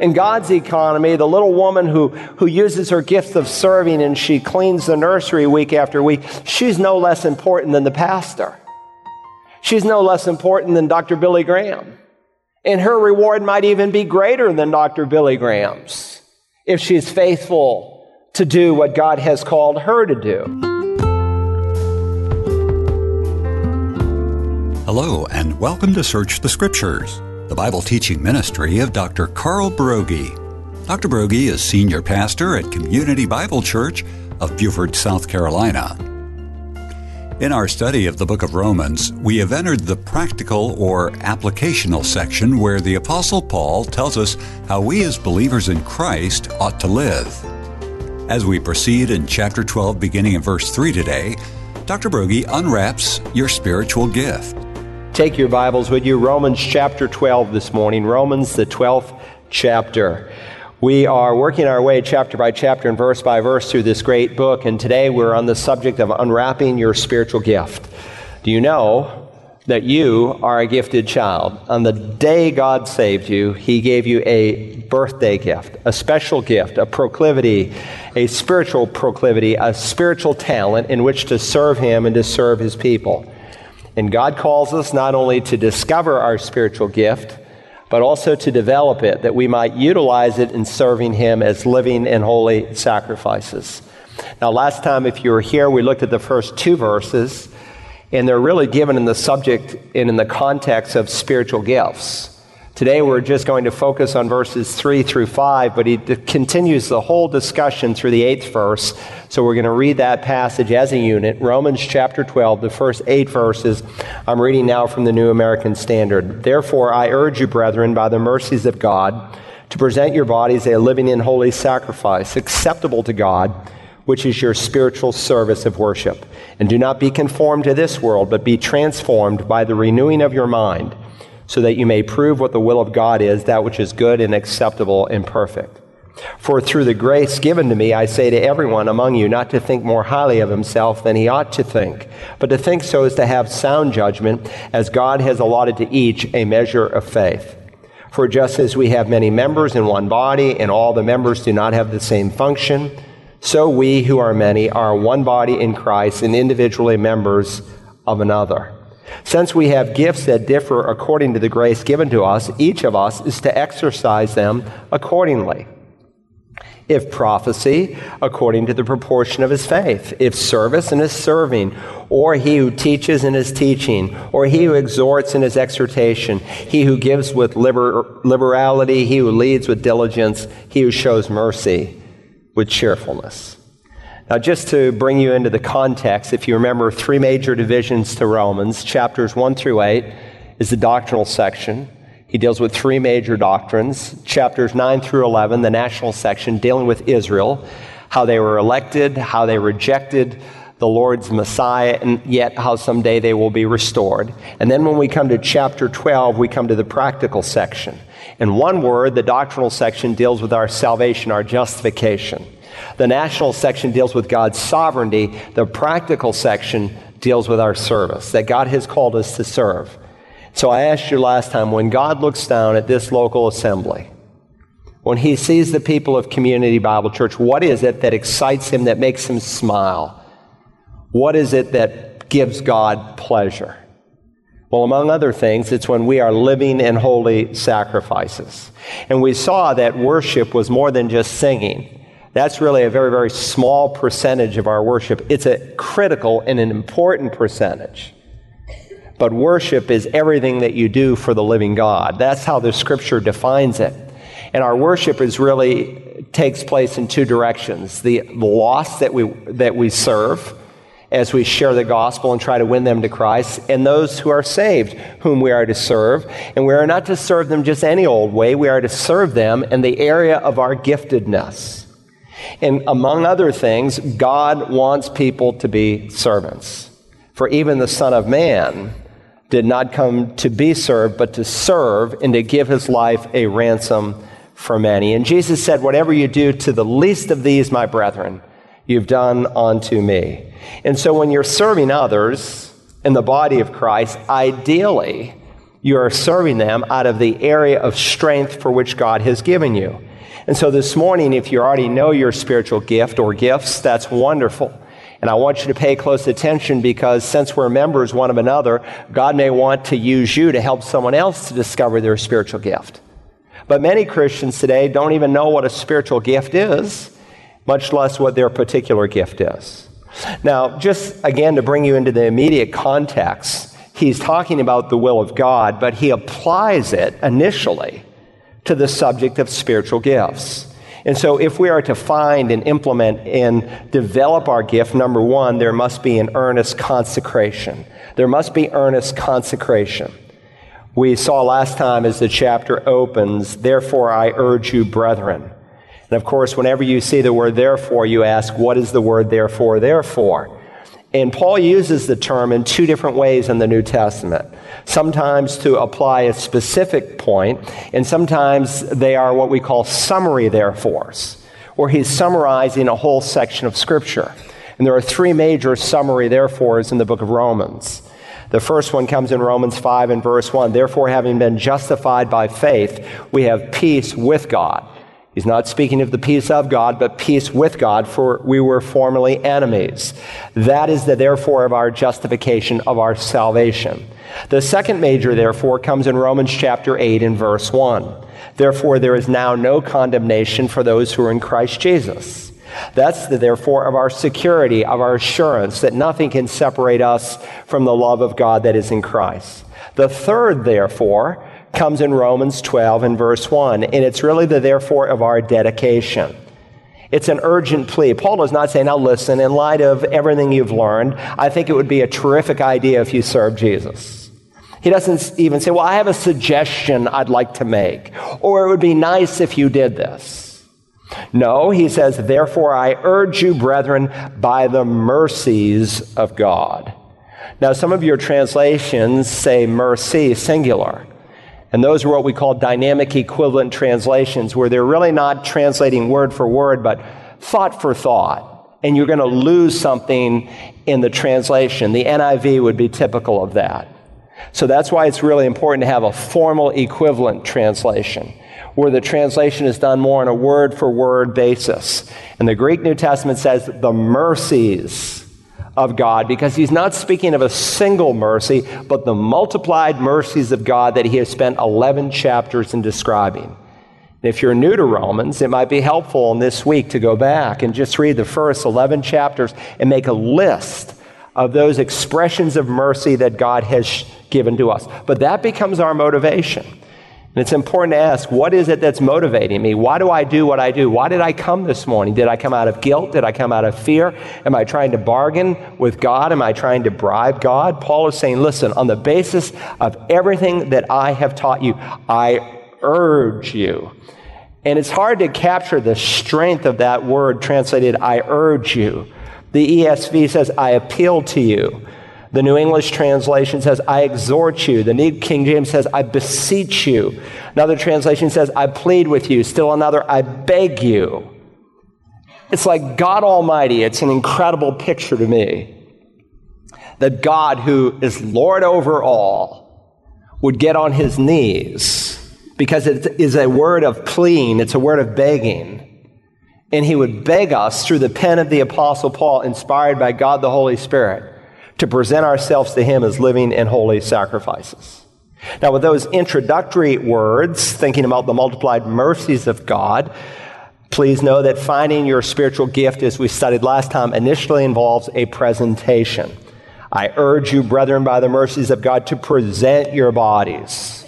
In God's economy, the little woman who, who uses her gift of serving and she cleans the nursery week after week, she's no less important than the pastor. She's no less important than Dr. Billy Graham. And her reward might even be greater than Dr. Billy Graham's if she's faithful to do what God has called her to do. Hello, and welcome to Search the Scriptures the Bible teaching ministry of Dr. Carl Broggi. Dr. Broggi is senior pastor at Community Bible Church of Beaufort, South Carolina. In our study of the book of Romans, we have entered the practical or applicational section where the Apostle Paul tells us how we as believers in Christ ought to live. As we proceed in chapter 12, beginning in verse 3 today, Dr. Broggi unwraps your spiritual gift. Take your Bibles with you, Romans chapter 12 this morning, Romans the 12th chapter. We are working our way chapter by chapter and verse by verse through this great book, and today we're on the subject of unwrapping your spiritual gift. Do you know that you are a gifted child? On the day God saved you, He gave you a birthday gift, a special gift, a proclivity, a spiritual proclivity, a spiritual talent in which to serve Him and to serve His people. And God calls us not only to discover our spiritual gift, but also to develop it, that we might utilize it in serving Him as living and holy sacrifices. Now, last time, if you were here, we looked at the first two verses, and they're really given in the subject and in the context of spiritual gifts. Today we're just going to focus on verses 3 through 5, but he d- continues the whole discussion through the eighth verse. So we're going to read that passage as a unit. Romans chapter 12, the first eight verses. I'm reading now from the New American Standard. Therefore, I urge you, brethren, by the mercies of God, to present your bodies a living and holy sacrifice, acceptable to God, which is your spiritual service of worship. And do not be conformed to this world, but be transformed by the renewing of your mind so that you may prove what the will of God is, that which is good and acceptable and perfect. For through the grace given to me, I say to everyone among you not to think more highly of himself than he ought to think, but to think so as to have sound judgment, as God has allotted to each a measure of faith. For just as we have many members in one body, and all the members do not have the same function, so we who are many are one body in Christ and individually members of another. Since we have gifts that differ according to the grace given to us, each of us is to exercise them accordingly. If prophecy, according to the proportion of his faith. If service, in his serving. Or he who teaches in his teaching. Or he who exhorts in his exhortation. He who gives with liber- liberality. He who leads with diligence. He who shows mercy with cheerfulness. Now, just to bring you into the context, if you remember three major divisions to Romans, chapters 1 through 8 is the doctrinal section. He deals with three major doctrines. Chapters 9 through 11, the national section, dealing with Israel, how they were elected, how they rejected the Lord's Messiah, and yet how someday they will be restored. And then when we come to chapter 12, we come to the practical section. In one word, the doctrinal section deals with our salvation, our justification. The national section deals with God's sovereignty. The practical section deals with our service, that God has called us to serve. So I asked you last time when God looks down at this local assembly, when he sees the people of Community Bible Church, what is it that excites him, that makes him smile? What is it that gives God pleasure? Well, among other things, it's when we are living in holy sacrifices. And we saw that worship was more than just singing. That's really a very, very small percentage of our worship. It's a critical and an important percentage. But worship is everything that you do for the living God. That's how the scripture defines it. And our worship is really takes place in two directions. The lost that we, that we serve as we share the gospel and try to win them to Christ, and those who are saved, whom we are to serve. And we are not to serve them just any old way. We are to serve them in the area of our giftedness. And among other things, God wants people to be servants. For even the Son of Man did not come to be served, but to serve and to give his life a ransom for many. And Jesus said, Whatever you do to the least of these, my brethren, you've done unto me. And so when you're serving others in the body of Christ, ideally, You are serving them out of the area of strength for which God has given you. And so this morning, if you already know your spiritual gift or gifts, that's wonderful. And I want you to pay close attention because since we're members one of another, God may want to use you to help someone else to discover their spiritual gift. But many Christians today don't even know what a spiritual gift is, much less what their particular gift is. Now, just again to bring you into the immediate context, he's talking about the will of God, but he applies it initially to the subject of spiritual gifts. And so, if we are to find and implement and develop our gift, number one, there must be an earnest consecration. There must be earnest consecration. We saw last time as the chapter opens, therefore I urge you, brethren. And of course, whenever you see the word therefore, you ask, what is the word therefore, therefore? And Paul uses the term in two different ways in the New Testament. Sometimes to apply a specific point, and sometimes they are what we call summary therefores, where he's summarizing a whole section of Scripture. And there are three major summary therefores in the book of Romans. The first one comes in Romans 5 and verse 1. Therefore, having been justified by faith, we have peace with God He's not speaking of the peace of God, but peace with God, for we were formerly enemies. That is the therefore of our justification, of our salvation. The second major therefore comes in Romans chapter 8 and verse 1. Therefore, there is now no condemnation for those who are in Christ Jesus. That's the therefore of our security, of our assurance that nothing can separate us from the love of God that is in Christ. The third, therefore, comes in Romans 12 and verse 1, and it's really the therefore of our dedication. It's an urgent plea. Paul does not say, now listen, in light of everything you've learned, I think it would be a terrific idea if you serve Jesus. He doesn't even say, well, I have a suggestion I'd like to make, or it would be nice if you did this. No, he says, therefore I urge you, brethren, by the mercies of God. Now, some of your translations say mercy, singular. And those are what we call dynamic equivalent translations, where they're really not translating word for word, but thought for thought. And you're going to lose something in the translation. The NIV would be typical of that. So that's why it's really important to have a formal equivalent translation, where the translation is done more on a word for word basis. And the Greek New Testament says the mercies of God because he's not speaking of a single mercy, but the multiplied mercies of God that he has spent 11 chapters in describing. if you're new to Romans, it might be helpful in this week to go back and just read the first 11 chapters and make a list of those expressions of mercy that God has given to us. But that becomes our motivation. And it's important to ask, what is it that's motivating me? Why do I do what I do? Why did I come this morning? Did I come out of guilt? Did I come out of fear? Am I trying to bargain with God? Am I trying to bribe God? Paul is saying, listen, on the basis of everything that I have taught you, I urge you. And it's hard to capture the strength of that word translated, I urge you. The ESV says, I appeal to you. The New English translation says, I exhort you. The New King James says, I beseech you. Another translation says, I plead with you. Still another, I beg you. It's like God Almighty. It's an incredible picture to me. That God, who is Lord over all, would get on his knees because it is a word of pleading, it's a word of begging. And he would beg us through the pen of the Apostle Paul, inspired by God the Holy Spirit to present ourselves to Him as living and holy sacrifices. Now, with those introductory words, thinking about the multiplied mercies of God, please know that finding your spiritual gift, as we studied last time, initially involves a presentation. I urge you, brethren, by the mercies of God, to present your bodies.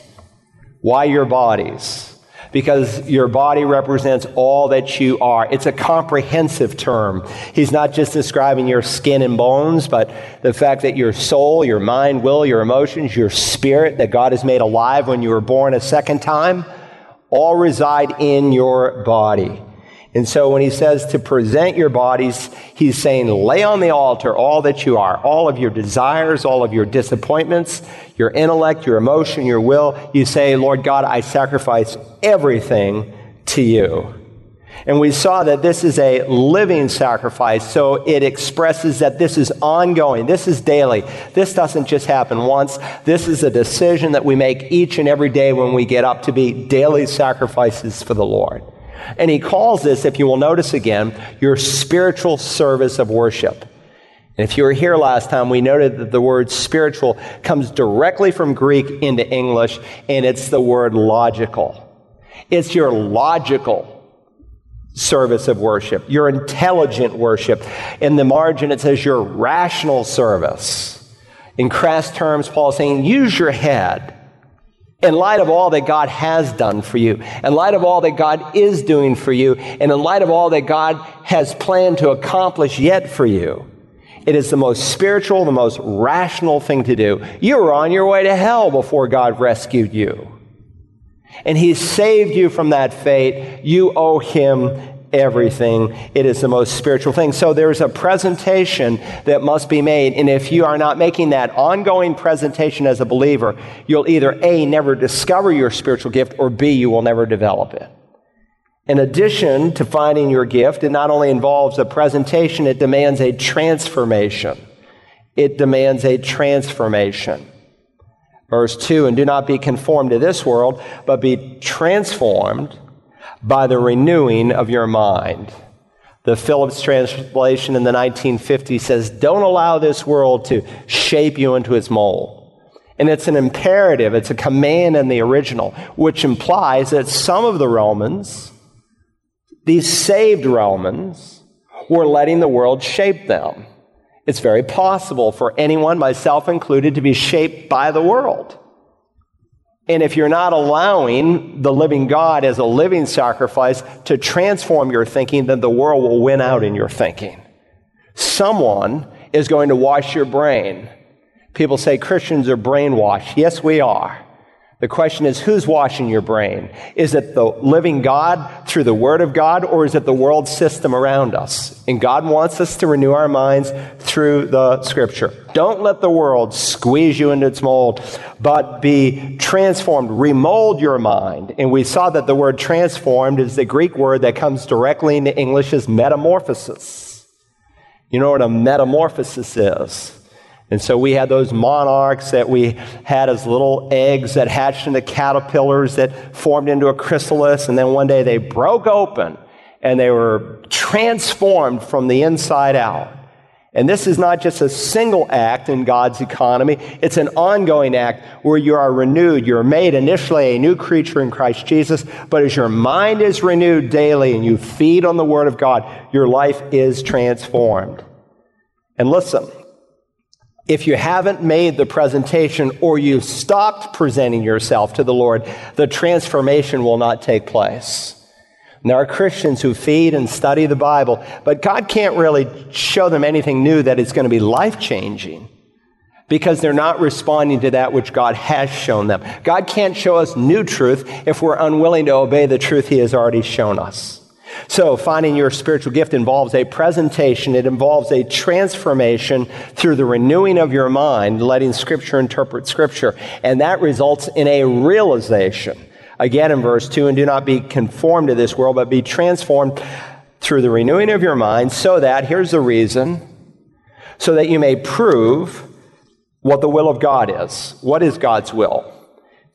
Why your bodies? Because your body represents all that you are. It's a comprehensive term. He's not just describing your skin and bones, but the fact that your soul, your mind, will, your emotions, your spirit that God has made alive when you were born a second time, all reside in your body. And so when he says to present your bodies, he's saying lay on the altar all that you are, all of your desires, all of your disappointments, your intellect, your emotion, your will. You say, Lord God, I sacrifice everything to you. And we saw that this is a living sacrifice, so it expresses that this is ongoing. This is daily. This doesn't just happen once. This is a decision that we make each and every day when we get up to be daily sacrifices for the Lord. And he calls this, if you will notice again, your spiritual service of worship. And if you were here last time, we noted that the word spiritual comes directly from Greek into English, and it's the word logical. It's your logical service of worship, your intelligent worship. In the margin, it says your rational service. In crass terms, Paul is saying, use your head. In light of all that God has done for you, in light of all that God is doing for you, and in light of all that God has planned to accomplish yet for you, it is the most spiritual, the most rational thing to do. You were on your way to hell before God rescued you and He saved you from that fate, you owe Him everything. It is the most spiritual thing. So there's a presentation that must be made. And if you are not making that ongoing presentation as a believer, you'll either A, never discover your spiritual gift, or B, you will never develop it. In addition to finding your gift, it not only involves a presentation, it demands a transformation. It demands a transformation. Verse 2 And do not be conformed to this world, but be transformed by the renewing of your mind. The Phillips translation in the 1950s says, Don't allow this world to shape you into its mold. And it's an imperative, it's a command in the original, which implies that some of the Romans, these saved Romans, were letting the world shape them. It's very possible for anyone, myself included, to be shaped by the world. And if you're not allowing the living God as a living sacrifice to transform your thinking, then the world will win out in your thinking. Someone is going to wash your brain. People say Christians are brainwashed. Yes, we are. The question is, who's washing your brain? Is it the living God through the Word of God, or is it the world system around us? And God wants us to renew our minds through the Scripture. Don't let the world squeeze you into its mold, but be transformed. Remold your mind. And we saw that the word transformed is the Greek word that comes directly into English as metamorphosis. You know what a metamorphosis is? And so we had those monarchs that we had as little eggs that hatched into caterpillars that formed into a chrysalis, and then one day they broke open and they were transformed from the inside out. And this is not just a single act in God's economy, it's an ongoing act where you are renewed. You're made initially a new creature in Christ Jesus, but as your mind is renewed daily and you feed on the Word of God, your life is transformed. And listen, if you haven't made the presentation or you've stopped presenting yourself to the Lord, the transformation will not take place. And there are Christians who feed and study the Bible, but God can't really show them anything new that is going to be life changing because they're not responding to that which God has shown them. God can't show us new truth if we're unwilling to obey the truth He has already shown us. So, finding your spiritual gift involves a presentation, it involves a transformation through the renewing of your mind, letting Scripture interpret Scripture. And that results in a realization. Again, in verse 2, and do not be conformed to this world, but be transformed through the renewing of your mind, so that, here's the reason, so that you may prove what the will of God is. What is God's will?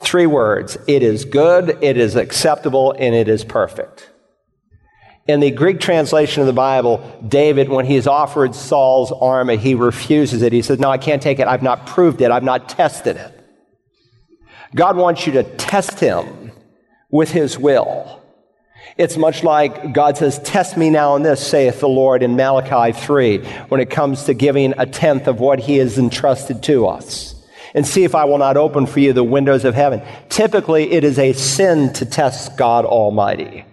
Three words it is good, it is acceptable, and it is perfect. In the Greek translation of the Bible, David, when he is offered Saul's armor, he refuses it. He says, No, I can't take it. I've not proved it. I've not tested it. God wants you to test him with his will. It's much like God says, Test me now in this, saith the Lord in Malachi 3, when it comes to giving a tenth of what he has entrusted to us. And see if I will not open for you the windows of heaven. Typically, it is a sin to test God Almighty.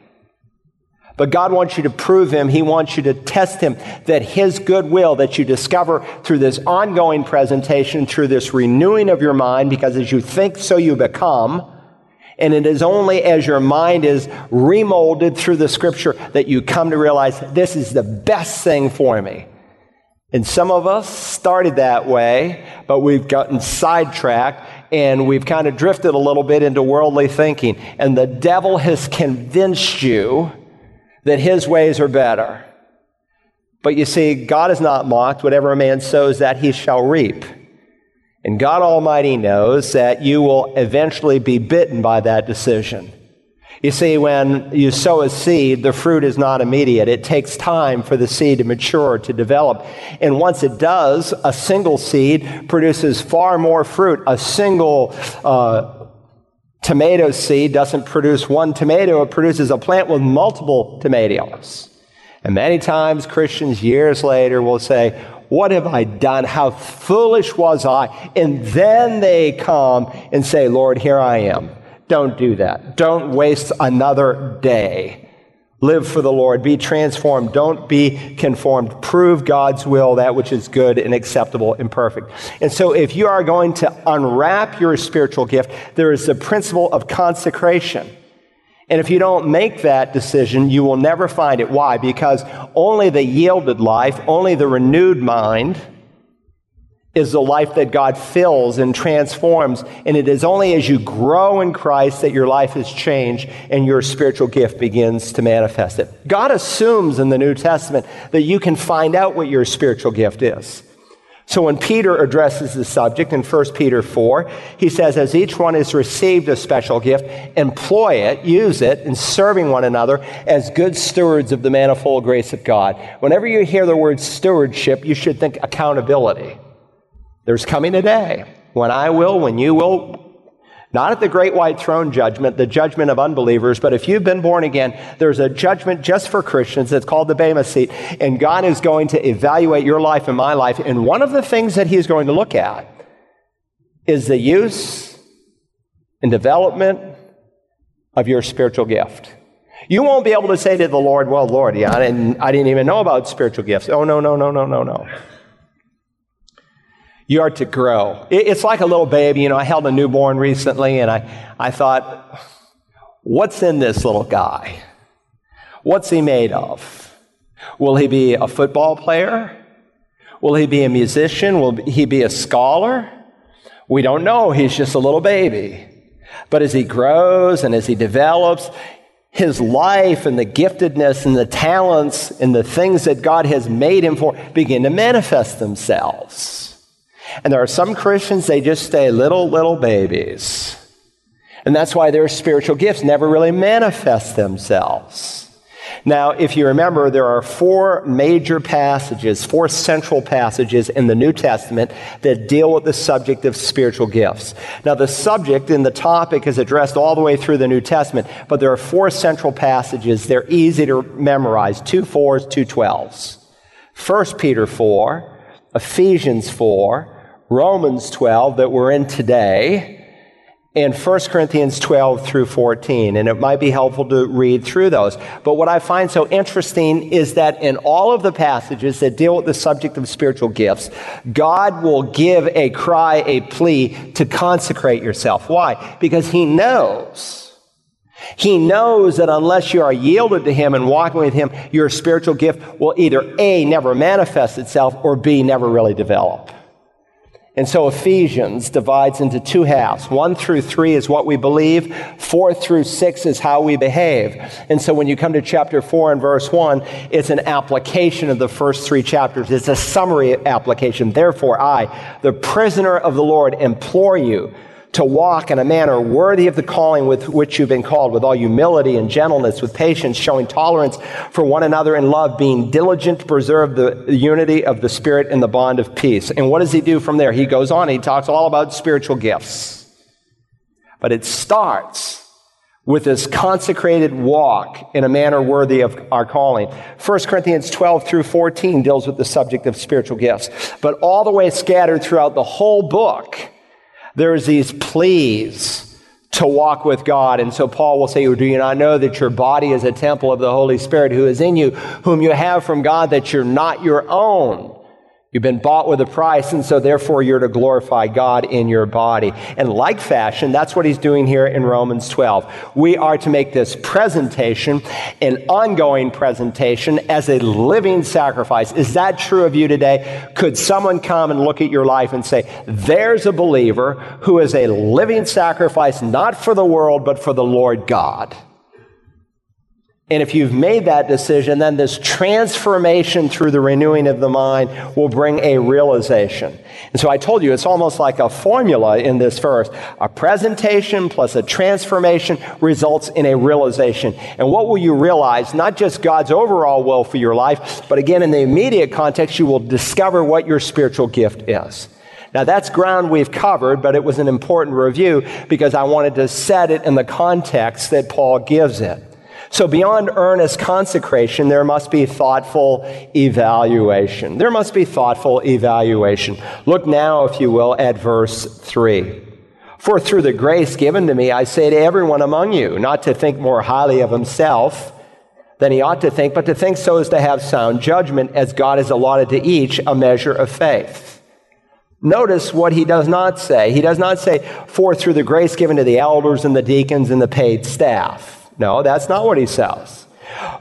But God wants you to prove Him. He wants you to test Him that His goodwill that you discover through this ongoing presentation, through this renewing of your mind, because as you think, so you become. And it is only as your mind is remolded through the scripture that you come to realize this is the best thing for me. And some of us started that way, but we've gotten sidetracked and we've kind of drifted a little bit into worldly thinking. And the devil has convinced you that his ways are better. But you see, God is not mocked. Whatever a man sows, that he shall reap. And God Almighty knows that you will eventually be bitten by that decision. You see, when you sow a seed, the fruit is not immediate. It takes time for the seed to mature, to develop. And once it does, a single seed produces far more fruit. A single uh, tomato seed doesn't produce one tomato, it produces a plant with multiple tomatoes. And many times Christians years later will say, What have I done? How foolish was I? And then they come and say, Lord, here I am. Don't do that. Don't waste another day. Live for the Lord. Be transformed. Don't be conformed. Prove God's will, that which is good and acceptable and perfect. And so, if you are going to unwrap your spiritual gift, there is the principle of consecration. And if you don't make that decision, you will never find it. Why? Because only the yielded life, only the renewed mind, is the life that God fills and transforms. And it is only as you grow in Christ that your life is changed and your spiritual gift begins to manifest it. God assumes in the New Testament that you can find out what your spiritual gift is. So when Peter addresses the subject in 1 Peter 4, he says, As each one has received a special gift, employ it, use it in serving one another as good stewards of the manifold grace of God. Whenever you hear the word stewardship, you should think accountability. There's coming a day when I will, when you will, not at the great white throne judgment, the judgment of unbelievers, but if you've been born again, there's a judgment just for Christians that's called the Bema seat, and God is going to evaluate your life and my life. And one of the things that He's going to look at is the use and development of your spiritual gift. You won't be able to say to the Lord, Well, Lord, yeah, I didn't, I didn't even know about spiritual gifts. Oh, no, no, no, no, no, no you are to grow. It's like a little baby. You know, I held a newborn recently and I, I thought, what's in this little guy? What's he made of? Will he be a football player? Will he be a musician? Will he be a scholar? We don't know. He's just a little baby. But as he grows and as he develops, his life and the giftedness and the talents and the things that God has made him for begin to manifest themselves. And there are some Christians, they just stay little, little babies. And that's why their spiritual gifts never really manifest themselves. Now, if you remember, there are four major passages, four central passages in the New Testament that deal with the subject of spiritual gifts. Now, the subject and the topic is addressed all the way through the New Testament, but there are four central passages. They're easy to memorize two fours, two twelves. 1 Peter 4, Ephesians 4, Romans 12 that we're in today, and 1 Corinthians 12 through 14. And it might be helpful to read through those. But what I find so interesting is that in all of the passages that deal with the subject of spiritual gifts, God will give a cry, a plea to consecrate yourself. Why? Because He knows. He knows that unless you are yielded to Him and walking with Him, your spiritual gift will either A, never manifest itself, or B, never really develop. And so Ephesians divides into two halves. One through three is what we believe. Four through six is how we behave. And so when you come to chapter four and verse one, it's an application of the first three chapters. It's a summary application. Therefore, I, the prisoner of the Lord, implore you to walk in a manner worthy of the calling with which you've been called, with all humility and gentleness, with patience, showing tolerance for one another in love, being diligent to preserve the unity of the Spirit in the bond of peace. And what does he do from there? He goes on, he talks all about spiritual gifts. But it starts with this consecrated walk in a manner worthy of our calling. 1 Corinthians 12 through 14 deals with the subject of spiritual gifts. But all the way scattered throughout the whole book, there's these pleas to walk with God. And so Paul will say, Do you not know that your body is a temple of the Holy Spirit who is in you, whom you have from God, that you're not your own? You've been bought with a price, and so therefore you're to glorify God in your body. And like fashion, that's what he's doing here in Romans 12. We are to make this presentation an ongoing presentation as a living sacrifice. Is that true of you today? Could someone come and look at your life and say, there's a believer who is a living sacrifice, not for the world, but for the Lord God? And if you've made that decision, then this transformation through the renewing of the mind will bring a realization. And so I told you it's almost like a formula in this verse. A presentation plus a transformation results in a realization. And what will you realize? Not just God's overall will for your life, but again, in the immediate context, you will discover what your spiritual gift is. Now that's ground we've covered, but it was an important review because I wanted to set it in the context that Paul gives it. So beyond earnest consecration, there must be thoughtful evaluation. There must be thoughtful evaluation. Look now, if you will, at verse 3. For through the grace given to me, I say to everyone among you, not to think more highly of himself than he ought to think, but to think so as to have sound judgment, as God has allotted to each a measure of faith. Notice what he does not say. He does not say, for through the grace given to the elders and the deacons and the paid staff. No, that's not what he says.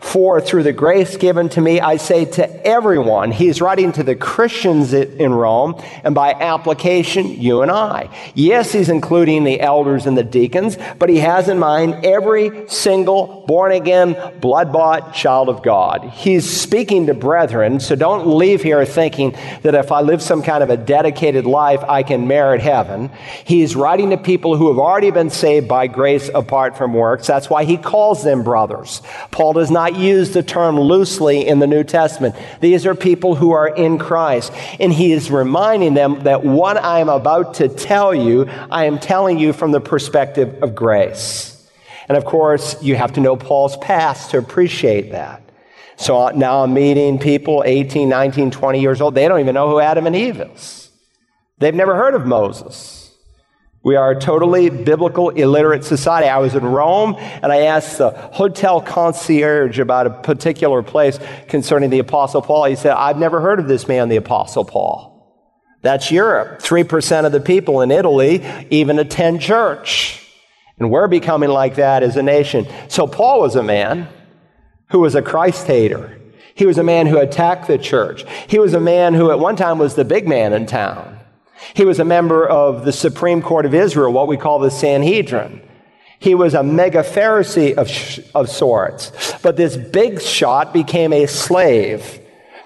For through the grace given to me, I say to everyone, he's writing to the Christians in Rome, and by application, you and I. Yes, he's including the elders and the deacons, but he has in mind every single born again, blood bought child of God. He's speaking to brethren, so don't leave here thinking that if I live some kind of a dedicated life, I can merit heaven. He's writing to people who have already been saved by grace apart from works. That's why he calls them brothers. Paul does not use the term loosely in the New Testament. These are people who are in Christ. And he is reminding them that what I am about to tell you, I am telling you from the perspective of grace. And of course, you have to know Paul's past to appreciate that. So now I'm meeting people 18, 19, 20 years old. They don't even know who Adam and Eve is. They've never heard of Moses. We are a totally biblical illiterate society. I was in Rome and I asked the hotel concierge about a particular place concerning the Apostle Paul. He said, I've never heard of this man, the Apostle Paul. That's Europe. 3% of the people in Italy even attend church. And we're becoming like that as a nation. So Paul was a man who was a Christ hater. He was a man who attacked the church. He was a man who at one time was the big man in town. He was a member of the Supreme Court of Israel, what we call the Sanhedrin. He was a mega Pharisee of, of sorts. But this big shot became a slave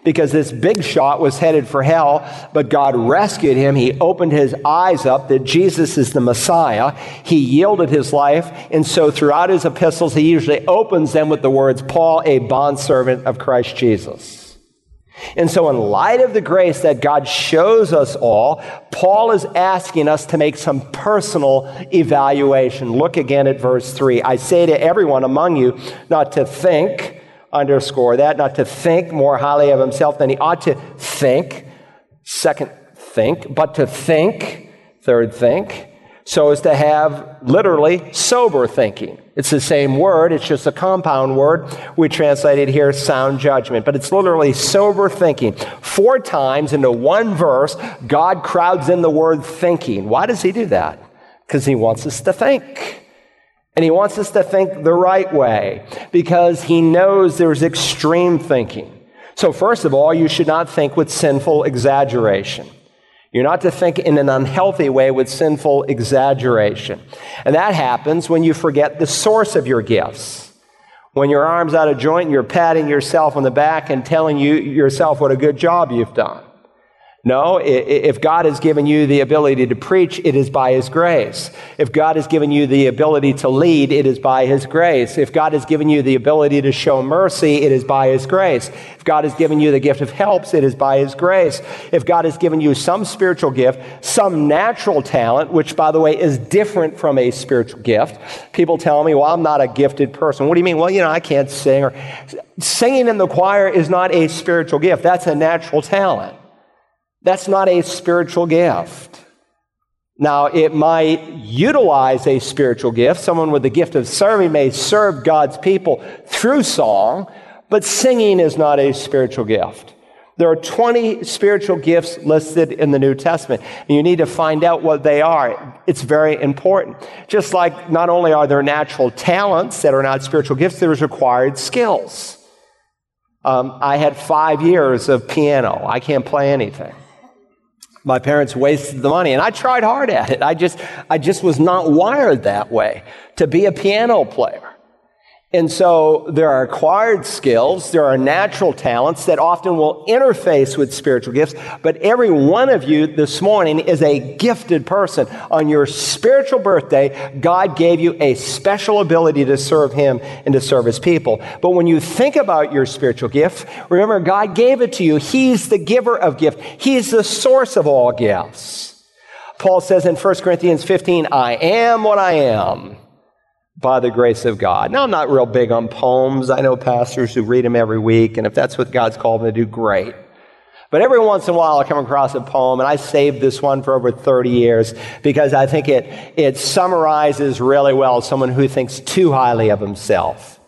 because this big shot was headed for hell, but God rescued him. He opened his eyes up that Jesus is the Messiah. He yielded his life. And so throughout his epistles, he usually opens them with the words, Paul, a bondservant of Christ Jesus. And so, in light of the grace that God shows us all, Paul is asking us to make some personal evaluation. Look again at verse 3. I say to everyone among you not to think, underscore that, not to think more highly of himself than he ought to think. Second, think, but to think. Third, think so as to have literally sober thinking. It's the same word, it's just a compound word. We translated here sound judgment, but it's literally sober thinking. Four times into one verse, God crowds in the word thinking. Why does he do that? Because he wants us to think. And he wants us to think the right way because he knows there's extreme thinking. So, first of all, you should not think with sinful exaggeration. You're not to think in an unhealthy way with sinful exaggeration. And that happens when you forget the source of your gifts. When your arm's out of joint and you're patting yourself on the back and telling you yourself what a good job you've done. No, if God has given you the ability to preach, it is by His grace. If God has given you the ability to lead, it is by His grace. If God has given you the ability to show mercy, it is by His grace. If God has given you the gift of helps, it is by His grace. If God has given you some spiritual gift, some natural talent, which by the way is different from a spiritual gift, people tell me, well, I'm not a gifted person. What do you mean? Well, you know, I can't sing. Or singing in the choir is not a spiritual gift. That's a natural talent. That's not a spiritual gift. Now, it might utilize a spiritual gift. Someone with the gift of serving may serve God's people through song, but singing is not a spiritual gift. There are 20 spiritual gifts listed in the New Testament, and you need to find out what they are. It's very important. Just like not only are there natural talents that are not spiritual gifts, there's required skills. Um, I had five years of piano. I can't play anything my parents wasted the money and i tried hard at it. I just i just was not wired that way to be a piano player And so there are acquired skills, there are natural talents that often will interface with spiritual gifts, but every one of you this morning is a gifted person. On your spiritual birthday, God gave you a special ability to serve Him and to serve His people. But when you think about your spiritual gift, remember God gave it to you. He's the giver of gift. He's the source of all gifts. Paul says in 1 Corinthians 15, I am what I am by the grace of God. Now, I'm not real big on poems. I know pastors who read them every week, and if that's what God's called them to do, great. But every once in a while, I come across a poem, and I saved this one for over 30 years because I think it, it summarizes really well someone who thinks too highly of himself.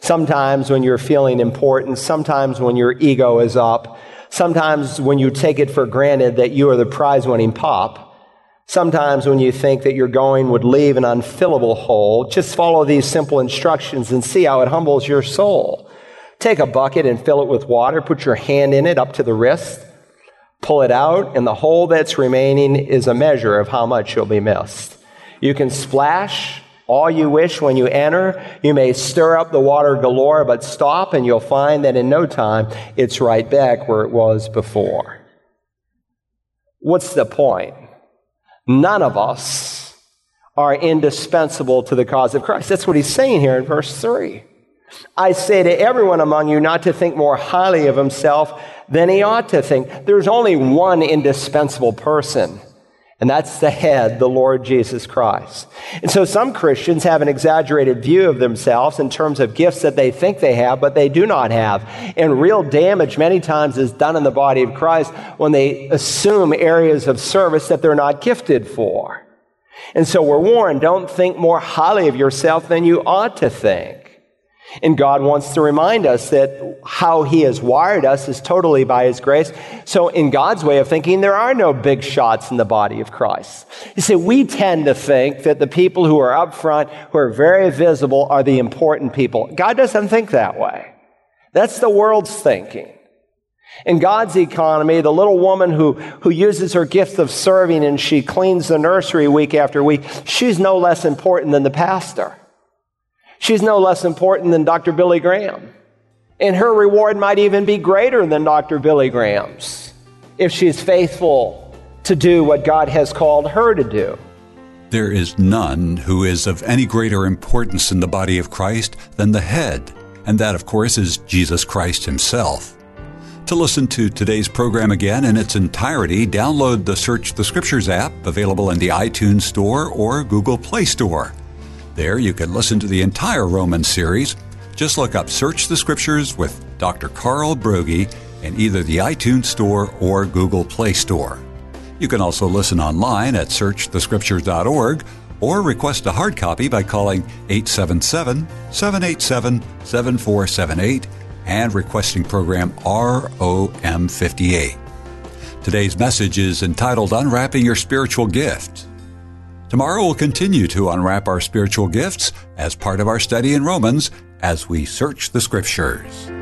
Sometimes when you're feeling important, sometimes when your ego is up, sometimes when you take it for granted that you are the prize winning pop, Sometimes when you think that your going would leave an unfillable hole, just follow these simple instructions and see how it humbles your soul. Take a bucket and fill it with water, put your hand in it up to the wrist, pull it out, and the hole that's remaining is a measure of how much you'll be missed. You can splash all you wish when you enter. You may stir up the water galore, but stop and you'll find that in no time it's right back where it was before. What's the point? None of us are indispensable to the cause of Christ. That's what he's saying here in verse 3. I say to everyone among you not to think more highly of himself than he ought to think. There's only one indispensable person, and that's the head, the Lord Jesus Christ. And so some Christians have an exaggerated view of themselves in terms of gifts that they think they have, but they do not have. And real damage many times is done in the body of Christ when they assume areas of service that they're not gifted for. And so we're warned, don't think more highly of yourself than you ought to think. And God wants to remind us that how He has wired us is totally by His grace. So, in God's way of thinking, there are no big shots in the body of Christ. You see, we tend to think that the people who are up front, who are very visible, are the important people. God doesn't think that way. That's the world's thinking. In God's economy, the little woman who, who uses her gift of serving and she cleans the nursery week after week, she's no less important than the pastor. She's no less important than Dr. Billy Graham. And her reward might even be greater than Dr. Billy Graham's if she's faithful to do what God has called her to do. There is none who is of any greater importance in the body of Christ than the head, and that, of course, is Jesus Christ Himself. To listen to today's program again in its entirety, download the Search the Scriptures app available in the iTunes Store or Google Play Store. There you can listen to the entire Roman series. Just look up Search the Scriptures with Dr. Carl Broggi in either the iTunes Store or Google Play Store. You can also listen online at searchthescriptures.org or request a hard copy by calling 877 787 7478 and requesting program ROM58. Today's message is entitled Unwrapping Your Spiritual Gift. Tomorrow we'll continue to unwrap our spiritual gifts as part of our study in Romans as we search the scriptures.